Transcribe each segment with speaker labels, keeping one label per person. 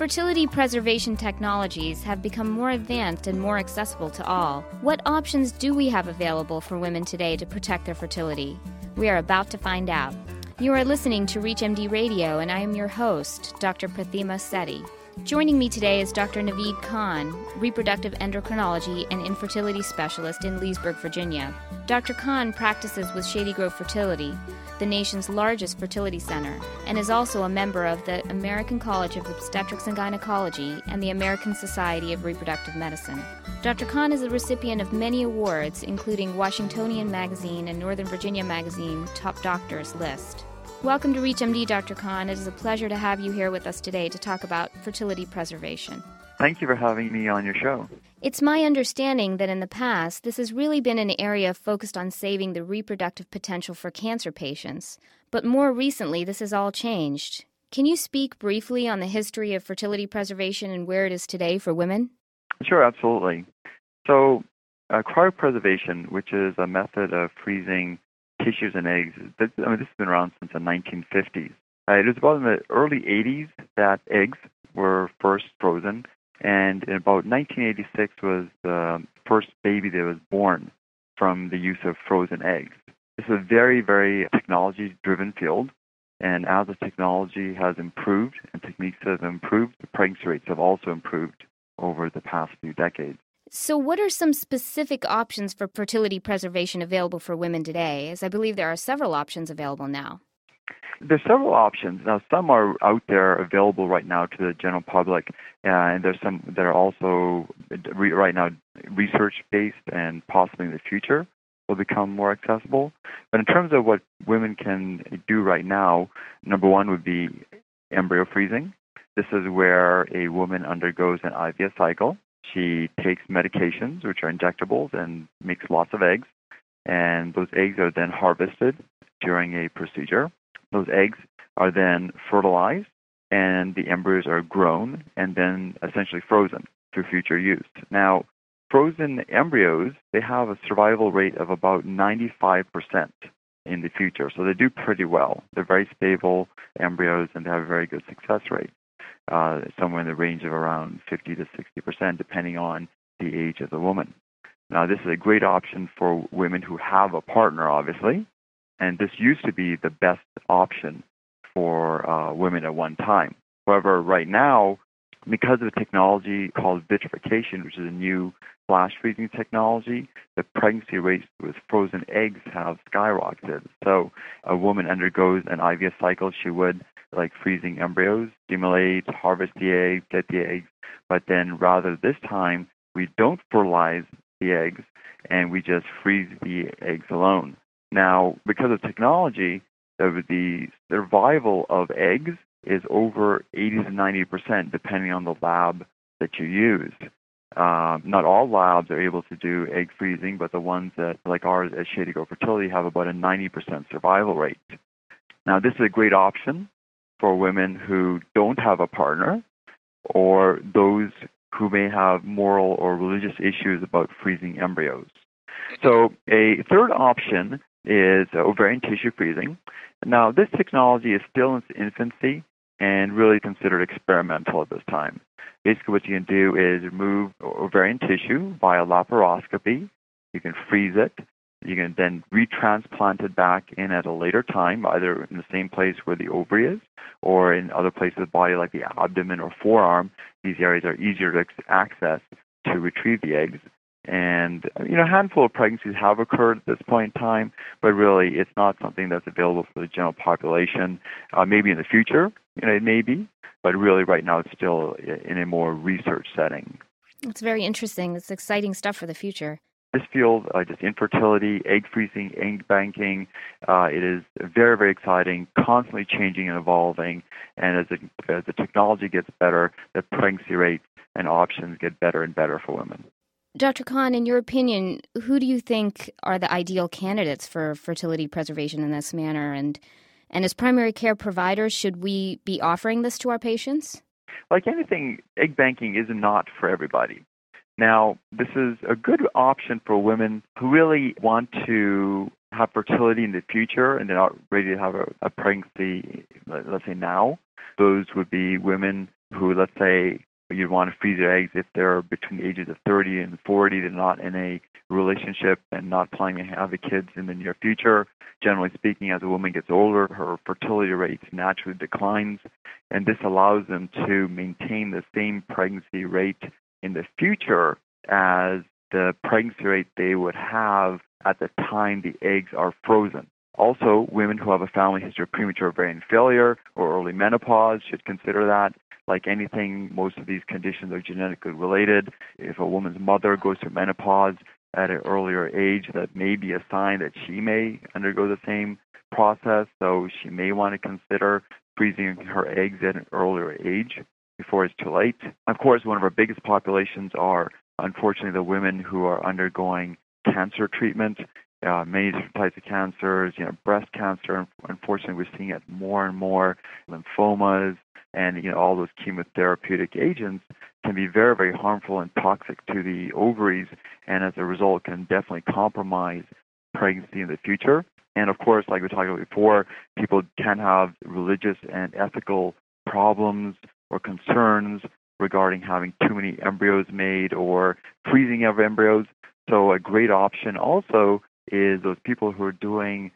Speaker 1: Fertility preservation technologies have become more advanced and more accessible to all. What options do we have available for women today to protect their fertility? We are about to find out. You are listening to ReachMD Radio, and I am your host, Dr. Prathima Sethi. Joining me today is Dr. Naveed Khan, reproductive endocrinology and infertility specialist in Leesburg, Virginia. Dr. Khan practices with Shady Grove Fertility, the nation's largest fertility center, and is also a member of the American College of Obstetrics and Gynecology and the American Society of Reproductive Medicine. Dr. Khan is a recipient of many awards, including Washingtonian Magazine and Northern Virginia Magazine Top Doctors list. Welcome to ReachMD, Dr. Khan. It is a pleasure to have you here with us today to talk about fertility preservation.
Speaker 2: Thank you for having me on your show.
Speaker 1: It's my understanding that in the past, this has really been an area focused on saving the reproductive potential for cancer patients. But more recently, this has all changed. Can you speak briefly on the history of fertility preservation and where it is today for women?
Speaker 2: Sure, absolutely. So, uh, cryopreservation, which is a method of freezing tissues and eggs. This, I mean, this has been around since the 1950s. Uh, it was about in the early 80s that eggs were first frozen, and in about 1986 was the first baby that was born from the use of frozen eggs. This is a very, very technology-driven field, and as the technology has improved and techniques have improved, the pregnancy rates have also improved over the past few decades.
Speaker 1: So, what are some specific options for fertility preservation available for women today? As I believe there are several options available now.
Speaker 2: There's several options. Now, some are out there available right now to the general public, and there's some that are also re- right now research based and possibly in the future will become more accessible. But in terms of what women can do right now, number one would be embryo freezing. This is where a woman undergoes an IVF cycle she takes medications, which are injectables, and makes lots of eggs. And those eggs are then harvested during a procedure. Those eggs are then fertilized, and the embryos are grown and then essentially frozen for future use. Now, frozen embryos, they have a survival rate of about 95% in the future. So they do pretty well. They're very stable embryos and they have a very good success rate uh, somewhere in the range of around 50 to 60 percent, depending on the age of the woman. Now, this is a great option for women who have a partner, obviously, and this used to be the best option for uh, women at one time. However, right now, because of a technology called vitrification, which is a new flash freezing technology, the pregnancy rates with frozen eggs have skyrocketed. So a woman undergoes an IVF cycle, she would like freezing embryos, stimulate, harvest the eggs, get the eggs, but then rather this time we don't fertilize the eggs and we just freeze the eggs alone. Now, because of technology, the survival of eggs is over 80 to 90 percent, depending on the lab that you use. Um, not all labs are able to do egg freezing, but the ones that, like ours at Shady Grove Fertility, have about a 90 percent survival rate. Now, this is a great option for women who don't have a partner or those who may have moral or religious issues about freezing embryos. So, a third option is uh, ovarian tissue freezing. Now, this technology is still in its infancy and really considered experimental at this time. Basically, what you can do is remove ovarian tissue via laparoscopy. You can freeze it, you can then retransplant it back in at a later time, either in the same place where the ovary is or in other places of the body like the abdomen or forearm. These areas are easier to access to retrieve the eggs. And you know, a handful of pregnancies have occurred at this point in time, but really, it's not something that's available for the general population. Uh, maybe in the future, you know, it may be, but really, right now, it's still in a more research setting.
Speaker 1: It's very interesting. It's exciting stuff for the future
Speaker 2: this field, uh, just infertility, egg freezing, egg banking, uh, it is very, very exciting, constantly changing and evolving. And as, it, as the technology gets better, the pregnancy rates and options get better and better for women.
Speaker 1: Dr. Khan, in your opinion, who do you think are the ideal candidates for fertility preservation in this manner? And, and as primary care providers, should we be offering this to our patients?
Speaker 2: Like anything, egg banking is not for everybody. Now, this is a good option for women who really want to have fertility in the future and they're not ready to have a, a pregnancy, let's say now. Those would be women who, let's say, you'd want to freeze their eggs if they're between the ages of 30 and 40, they're not in a relationship and not planning to have the kids in the near future. Generally speaking, as a woman gets older, her fertility rate naturally declines, and this allows them to maintain the same pregnancy rate in the future as the pregnancy rate they would have at the time the eggs are frozen. Also, women who have a family history of premature ovarian failure or early menopause should consider that. Like anything, most of these conditions are genetically related. If a woman's mother goes through menopause at an earlier age, that may be a sign that she may undergo the same process. So she may want to consider freezing her eggs at an earlier age before it's too late. Of course, one of our biggest populations are unfortunately the women who are undergoing cancer treatment, uh, many different types of cancers, you know, breast cancer. Unfortunately, we're seeing it more and more. Lymphomas and you know all those chemotherapeutic agents can be very, very harmful and toxic to the ovaries, and as a result, can definitely compromise pregnancy in the future. And of course, like we talked about before, people can have religious and ethical problems or concerns regarding having too many embryos made or freezing of embryos. So a great option also is those people who are doing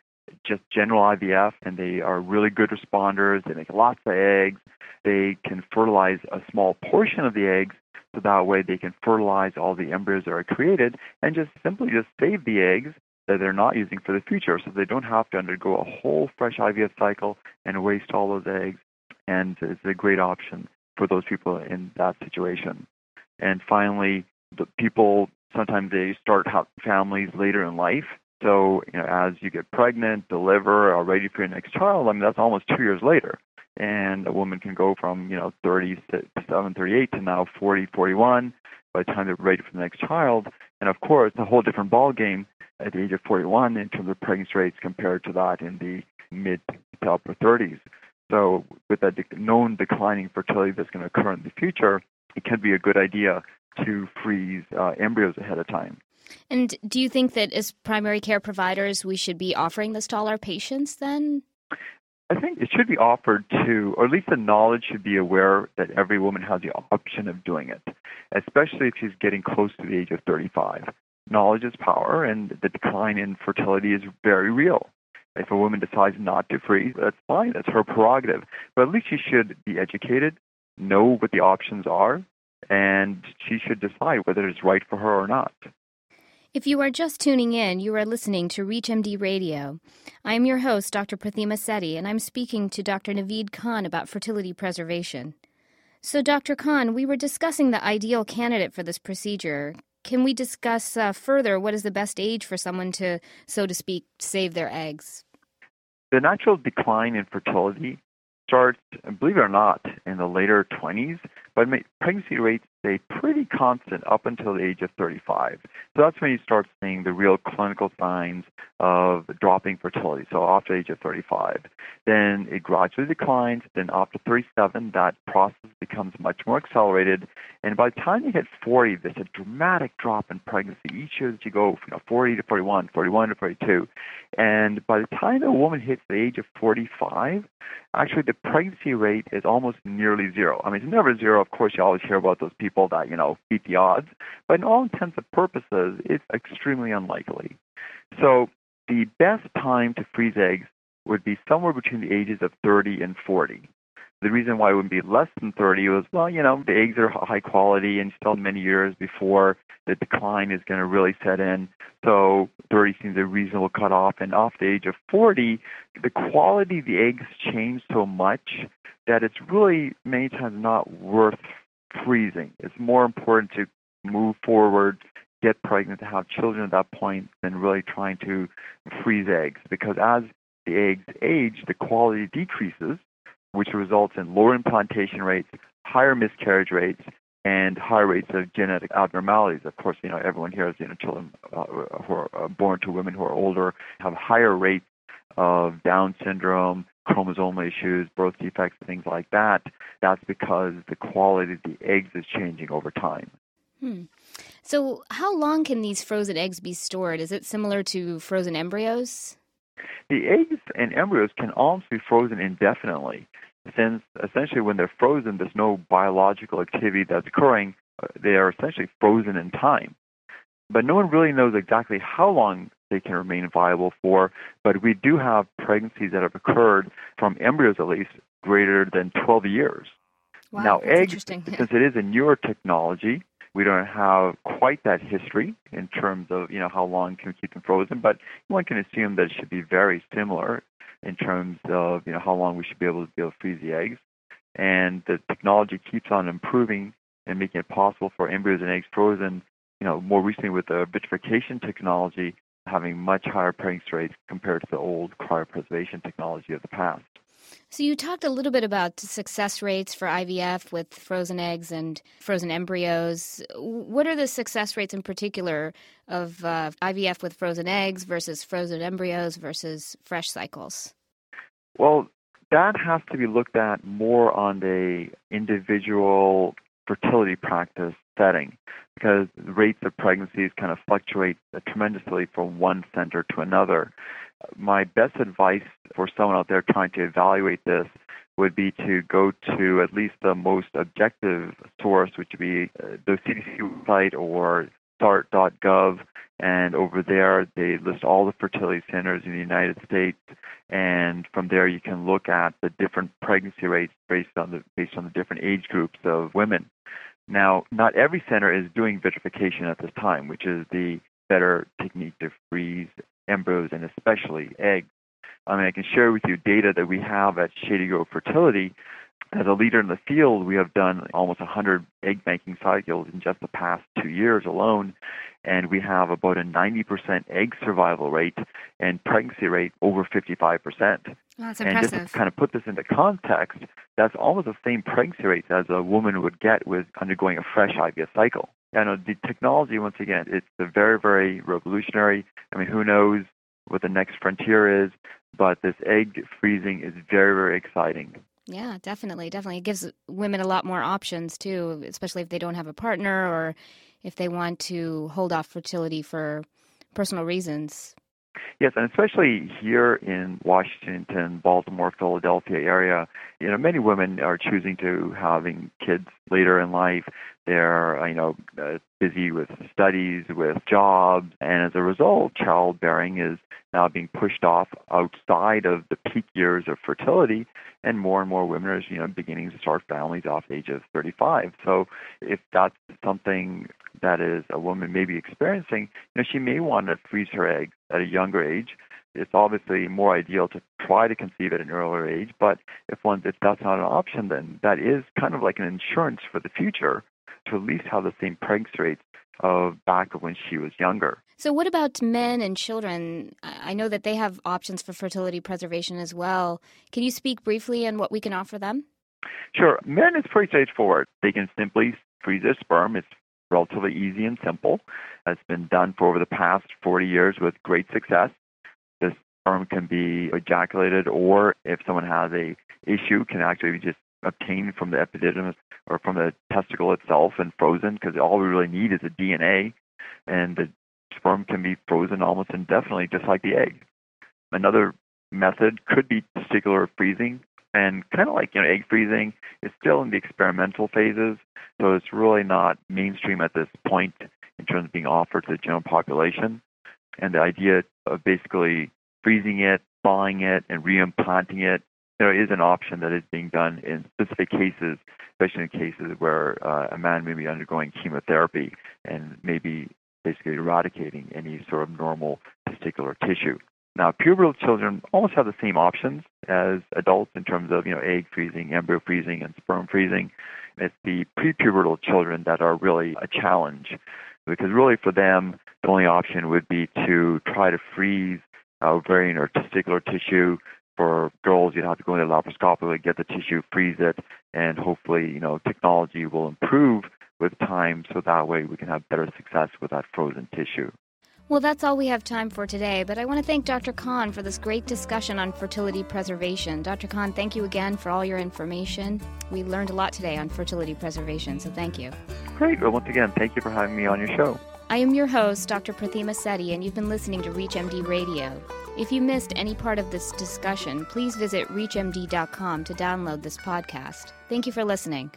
Speaker 2: just general IVF and they are really good responders. They make lots of eggs. They can fertilize a small portion of the eggs so that way they can fertilize all the embryos that are created and just simply just save the eggs that they're not using for the future so they don't have to undergo a whole fresh IVF cycle and waste all those eggs. And it's a great option for those people in that situation. And finally, the people sometimes they start families later in life. So, you know, as you get pregnant, deliver, are ready for your next child, I mean, that's almost two years later. And a woman can go from, you know, 37, 38 to now 40, 41 by the time they're ready for the next child. And of course, a whole different ball game at the age of 41 in terms of pregnancy rates compared to that in the mid to upper 30s. So, with that known declining fertility that's going to occur in the future, it can be a good idea to freeze uh, embryos ahead of time.
Speaker 1: And do you think that as primary care providers, we should be offering this to all our patients then?
Speaker 2: I think it should be offered to, or at least the knowledge should be aware that every woman has the option of doing it, especially if she's getting close to the age of 35. Knowledge is power, and the decline in fertility is very real. If a woman decides not to freeze, that's fine. That's her prerogative. But at least she should be educated, know what the options are, and she should decide whether it's right for her or not.
Speaker 1: If you are just tuning in, you are listening to ReachMD Radio. I am your host, Dr. Prathima Sethi, and I'm speaking to Dr. Naveed Khan about fertility preservation. So, Dr. Khan, we were discussing the ideal candidate for this procedure. Can we discuss uh, further what is the best age for someone to, so to speak, save their eggs?
Speaker 2: The natural decline in fertility starts, believe it or not, in the later 20s, but pregnancy rates stay pretty constant up until the age of 35. So that's when you start seeing the real clinical signs of dropping fertility, so after the age of 35. Then it gradually declines. Then after 37, that process becomes much more accelerated. And by the time you hit 40, there's a dramatic drop in pregnancy. Each year that you go from 40 to 41, 41 to 42. And by the time a woman hits the age of 45, actually the pregnancy rate is almost nearly zero. I mean, it's never zero. Of course, you always hear about those people that, you know, beat the odds. But in all intents and purposes, it's extremely unlikely. So the best time to freeze eggs would be somewhere between the ages of 30 and 40. The reason why it would be less than 30 was, well, you know, the eggs are high quality and still many years before the decline is going to really set in. So 30 seems a reasonable cutoff. And off the age of 40, the quality of the eggs change so much that it's really many times not worth freezing. It's more important to move forward, get pregnant, to have children at that point than really trying to freeze eggs because as the eggs age, the quality decreases, which results in lower implantation rates, higher miscarriage rates, and higher rates of genetic abnormalities. Of course, you know everyone here has you know children uh, who are uh, born to women who are older have higher rates of Down syndrome, chromosomal issues, birth defects, things like that, that's because the quality of the eggs is changing over time.
Speaker 1: Hmm. So, how long can these frozen eggs be stored? Is it similar to frozen embryos?
Speaker 2: The eggs and embryos can almost be frozen indefinitely. since essentially when they're frozen, there's no biological activity that's occurring. Uh, they are essentially frozen in time. But no one really knows exactly how long they can remain viable for. But we do have pregnancies that have occurred from embryos at least greater than 12 years.
Speaker 1: Wow,
Speaker 2: now,
Speaker 1: eggs,
Speaker 2: since it is a newer technology, we don't have quite that history in terms of you know how long can we keep them frozen, but one can assume that it should be very similar in terms of you know how long we should be able to be able to freeze the eggs. And the technology keeps on improving and making it possible for embryos and eggs frozen. You know, more recently with the vitrification technology having much higher pregnancy rates compared to the old cryopreservation technology of the past.
Speaker 1: So you talked a little bit about success rates for IVF with frozen eggs and frozen embryos. What are the success rates in particular of uh, IVF with frozen eggs versus frozen embryos versus fresh cycles?
Speaker 2: Well, that has to be looked at more on the individual fertility practice setting because rates of pregnancies kind of fluctuate tremendously from one center to another. My best advice for someone out there trying to evaluate this would be to go to at least the most objective source, which would be uh, the CDC website or start.gov. And over there, they list all the fertility centers in the United States. And from there, you can look at the different pregnancy rates based on the based on the different age groups of women. Now, not every center is doing vitrification at this time, which is the better technique to freeze embryos and especially eggs. I mean, I can share with you data that we have at Shady Grove Fertility. As a leader in the field, we have done almost 100 egg banking cycles in just the past two years alone, and we have about a 90% egg survival rate and pregnancy rate over 55%.
Speaker 1: that's
Speaker 2: and just to kind of put this into context, that's almost the same pregnancy rates as a woman would get with undergoing a fresh IVF cycle. And uh, the technology, once again, it's very, very revolutionary. I mean, who knows what the next frontier is, but this egg freezing is very, very exciting.
Speaker 1: Yeah, definitely, definitely. It gives women a lot more options too, especially if they don't have a partner or if they want to hold off fertility for personal reasons.
Speaker 2: Yes, and especially here in Washington, Baltimore, Philadelphia area, you know, many women are choosing to having kids later in life. They're, you know, uh, busy with studies, with jobs, and as a result, childbearing is now being pushed off outside of the peak years of fertility, and more and more women are, you know, beginning to start families off the age of 35. So, if that's something that is a woman may be experiencing, you know, she may want to freeze her eggs at a younger age. It's obviously more ideal to try to conceive at an earlier age, but if one if that's not an option, then that is kind of like an insurance for the future to at least have the same pregnancy rates of back when she was younger.
Speaker 1: So, what about men and children? I know that they have options for fertility preservation as well. Can you speak briefly on what we can offer them?
Speaker 2: Sure. Men, it's pretty straightforward. They can simply freeze their sperm. It's relatively easy and simple. It's been done for over the past 40 years with great success. The sperm can be ejaculated, or if someone has a issue, can actually be just obtained from the epididymis or from the testicle itself and frozen. Because all we really need is the DNA, and the sperm can be frozen almost indefinitely, just like the egg. Another method could be testicular freezing, and kind of like you know egg freezing is still in the experimental phases so it's really not mainstream at this point in terms of being offered to the general population and the idea of basically freezing it thawing it and reimplanting it know is an option that is being done in specific cases especially in cases where uh, a man may be undergoing chemotherapy and maybe basically eradicating any sort of normal testicular tissue now, pubertal children almost have the same options as adults in terms of, you know, egg freezing, embryo freezing, and sperm freezing. It's the prepubertal children that are really a challenge because really for them, the only option would be to try to freeze ovarian or testicular tissue. For girls, you'd have to go into laparoscopically, get the tissue, freeze it, and hopefully, you know, technology will improve with time so that way we can have better success with that frozen tissue.
Speaker 1: Well, that's all we have time for today, but I want to thank Dr. Khan for this great discussion on fertility preservation. Dr. Khan, thank you again for all your information. We learned a lot today on fertility preservation, so thank you.
Speaker 2: Great. Well, once again, thank you for having me on your show.
Speaker 1: I am your host, Dr. Prathima Sethi, and you've been listening to ReachMD Radio. If you missed any part of this discussion, please visit ReachMD.com to download this podcast. Thank you for listening.